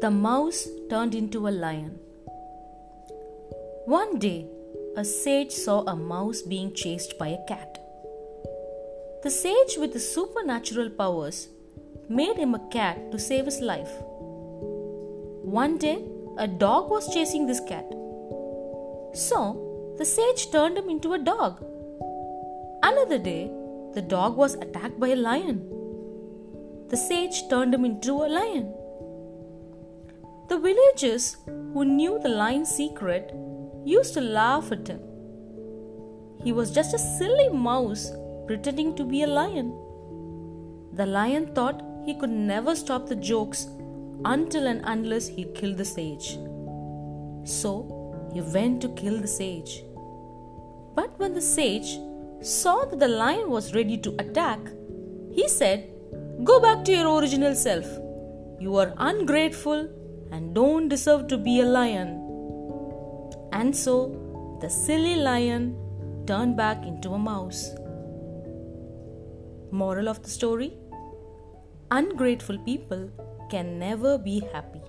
the mouse turned into a lion. One day, a sage saw a mouse being chased by a cat. The sage, with his supernatural powers, made him a cat to save his life. One day, a dog was chasing this cat. So, the sage turned him into a dog. Another day, the dog was attacked by a lion. The sage turned him into a lion. The villagers who knew the lion's secret used to laugh at him. He was just a silly mouse pretending to be a lion. The lion thought he could never stop the jokes until and unless he killed the sage. So he went to kill the sage. But when the sage saw that the lion was ready to attack, he said, Go back to your original self. You are ungrateful and don't deserve to be a lion. And so the silly lion turned back into a mouse. Moral of the story Ungrateful people can never be happy.